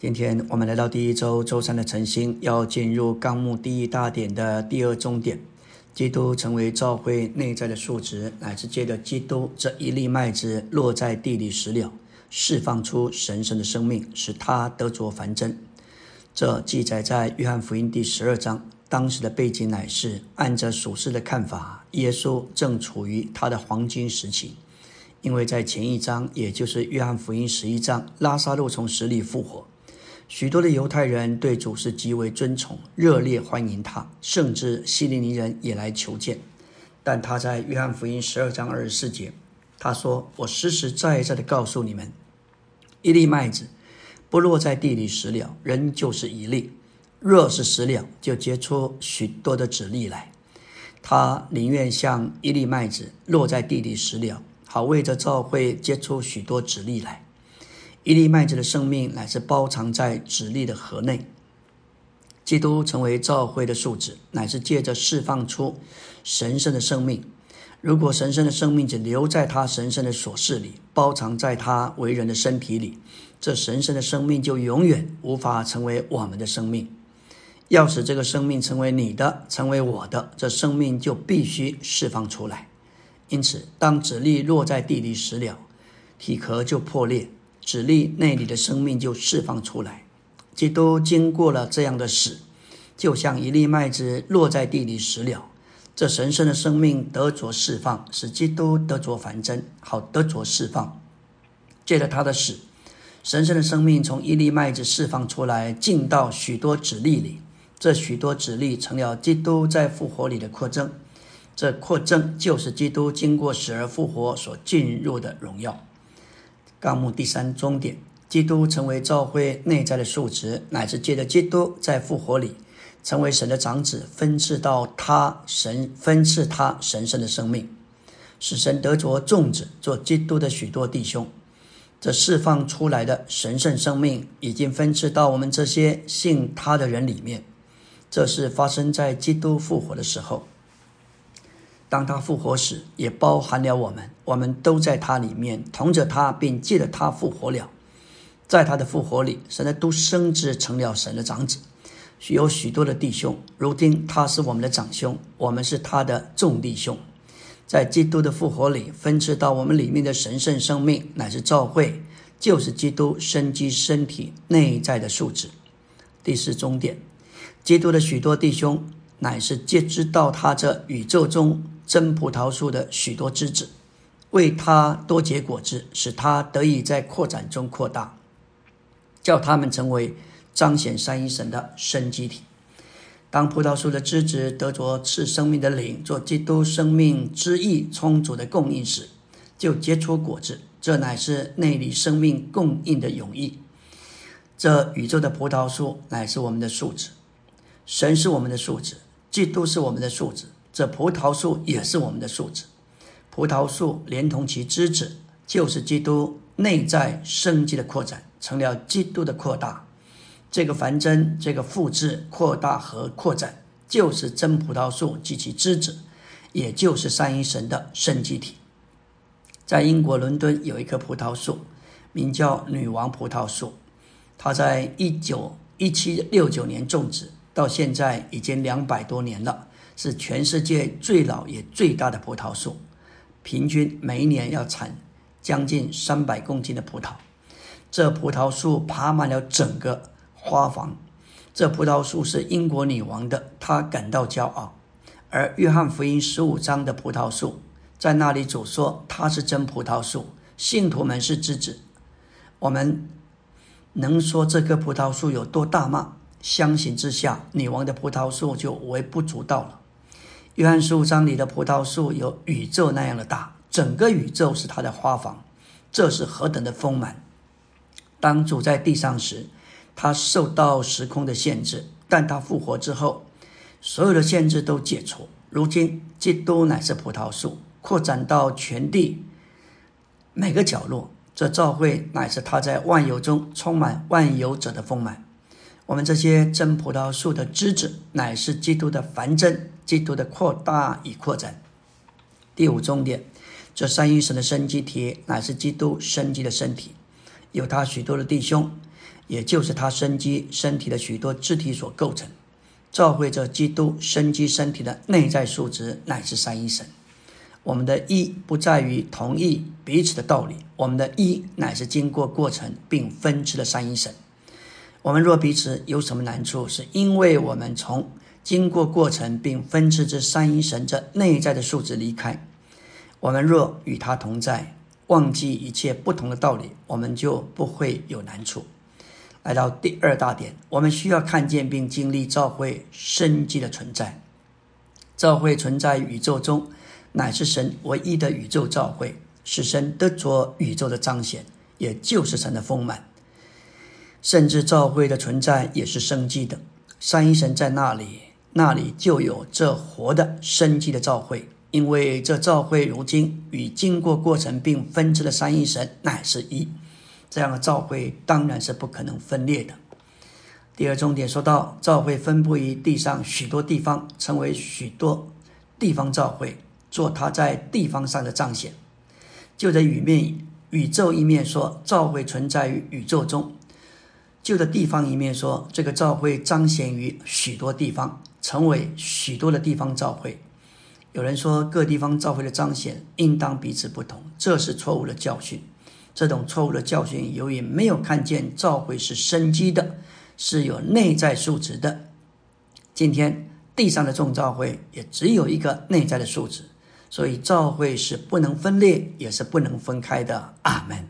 今天我们来到第一周周三的晨星，要进入纲目第一大点的第二中点。基督成为教会内在的数值，乃至借着基督这一粒麦子落在地里死了，释放出神圣的生命，使他得着繁增。这记载在约翰福音第十二章。当时的背景乃是按着属世的看法，耶稣正处于他的黄金时期，因为在前一章，也就是约翰福音十一章，拉萨路从死里复活。许多的犹太人对主是极为尊崇，热烈欢迎他，甚至希利尼人也来求见。但他在约翰福音十二章二十四节，他说：“我实实在在的告诉你们，一粒麦子不落在地里死了，人就是一粒；若是死了，就结出许多的籽粒来。他宁愿像一粒麦子落在地里死了，好为着教会结出许多籽粒来。”一粒麦子的生命乃是包藏在籽粒的核内。基督成为教会的树脂，乃是借着释放出神圣的生命。如果神圣的生命只留在他神圣的所事里，包藏在他为人的身体里，这神圣的生命就永远无法成为我们的生命。要使这个生命成为你的，成为我的，这生命就必须释放出来。因此，当籽粒落在地里死了，体壳就破裂。指力那里的生命就释放出来。基督经过了这样的死，就像一粒麦子落在地里死了，这神圣的生命得着释放，使基督得着繁增，好得着释放。借着他的死，神圣的生命从一粒麦子释放出来，进到许多指力里。这许多指力成了基督在复活里的扩增。这扩增就是基督经过死而复活所进入的荣耀。纲目第三终点，基督成为教会内在的数值，乃至借着基督在复活里成为神的长子，分赐到他神分赐他神圣的生命，使神得着众子做基督的许多弟兄。这释放出来的神圣生命已经分赐到我们这些信他的人里面。这是发生在基督复活的时候。当他复活时，也包含了我们，我们都在他里面，同着他，并借着他复活了。在他的复活里，神的都升之成了神的长子，有许多的弟兄。如今他是我们的长兄，我们是他的众弟兄。在基督的复活里，分赐到我们里面的神圣生命，乃是教会，就是基督生机身体内在的素质。第四终点，基督的许多弟兄，乃是皆知道他这宇宙中。真葡萄树的许多枝子，为它多结果子，使它得以在扩展中扩大，叫它们成为彰显三一神的生机体。当葡萄树的枝子得着赐生命的灵，做基督生命之意充足的供应时，就结出果子。这乃是内里生命供应的永义。这宇宙的葡萄树乃是我们的树子，神是我们的树子，基督是我们的树子。这葡萄树也是我们的树子，葡萄树连同其枝子，就是基督内在生机的扩展，成了基督的扩大。这个繁增、这个复制、扩大和扩展，就是真葡萄树及其枝子，也就是三一神的生机体。在英国伦敦有一棵葡萄树，名叫女王葡萄树，它在一九一七六九年种植，到现在已经两百多年了。是全世界最老也最大的葡萄树，平均每一年要产将近三百公斤的葡萄。这葡萄树爬满了整个花房。这葡萄树是英国女王的，她感到骄傲。而约翰福音十五章的葡萄树，在那里主说它是真葡萄树，信徒们是枝子。我们能说这棵葡萄树有多大吗？相形之下，女王的葡萄树就微不足道了。约翰十五章里的葡萄树有宇宙那样的大，整个宇宙是它的花房，这是何等的丰满！当主在地上时，他受到时空的限制，但他复活之后，所有的限制都解除。如今，基督乃是葡萄树，扩展到全地每个角落。这教会乃是他在万有中充满万有者的丰满。我们这些真葡萄树的枝子，乃是基督的繁增，基督的扩大与扩展。第五重点，这三一神的生机体，乃是基督生机的身体，有他许多的弟兄，也就是他生机身体的许多肢体所构成。照会着基督生机身体的内在素质，乃是三一神。我们的一不在于同意彼此的道理，我们的一乃是经过过程并分支的三一神。我们若彼此有什么难处，是因为我们从经过过程并分支之三一神这内在的素质离开。我们若与他同在，忘记一切不同的道理，我们就不会有难处。来到第二大点，我们需要看见并经历召会生机的存在。召会存在宇宙中。乃是神唯一的宇宙召会，是神得着宇宙的彰显，也就是神的丰满。甚至召会的存在也是生机的。三一神在那里，那里就有这活的生机的召会。因为这召会如今与经过过程并分支的三一神乃是一，这样的召会当然是不可能分裂的。第二重点说到，召会分布于地上许多地方，成为许多地方召会。做他在地方上的彰显，就在宇面宇宙一面说，照会存在于宇宙中；就的地方一面说，这个照会彰显于许多地方，成为许多的地方照会。有人说，各地方照会的彰显应当彼此不同，这是错误的教训。这种错误的教训，由于没有看见照会是生机的，是有内在素质的。今天地上的众召会也只有一个内在的素质。所以，召会是不能分裂，也是不能分开的。阿门。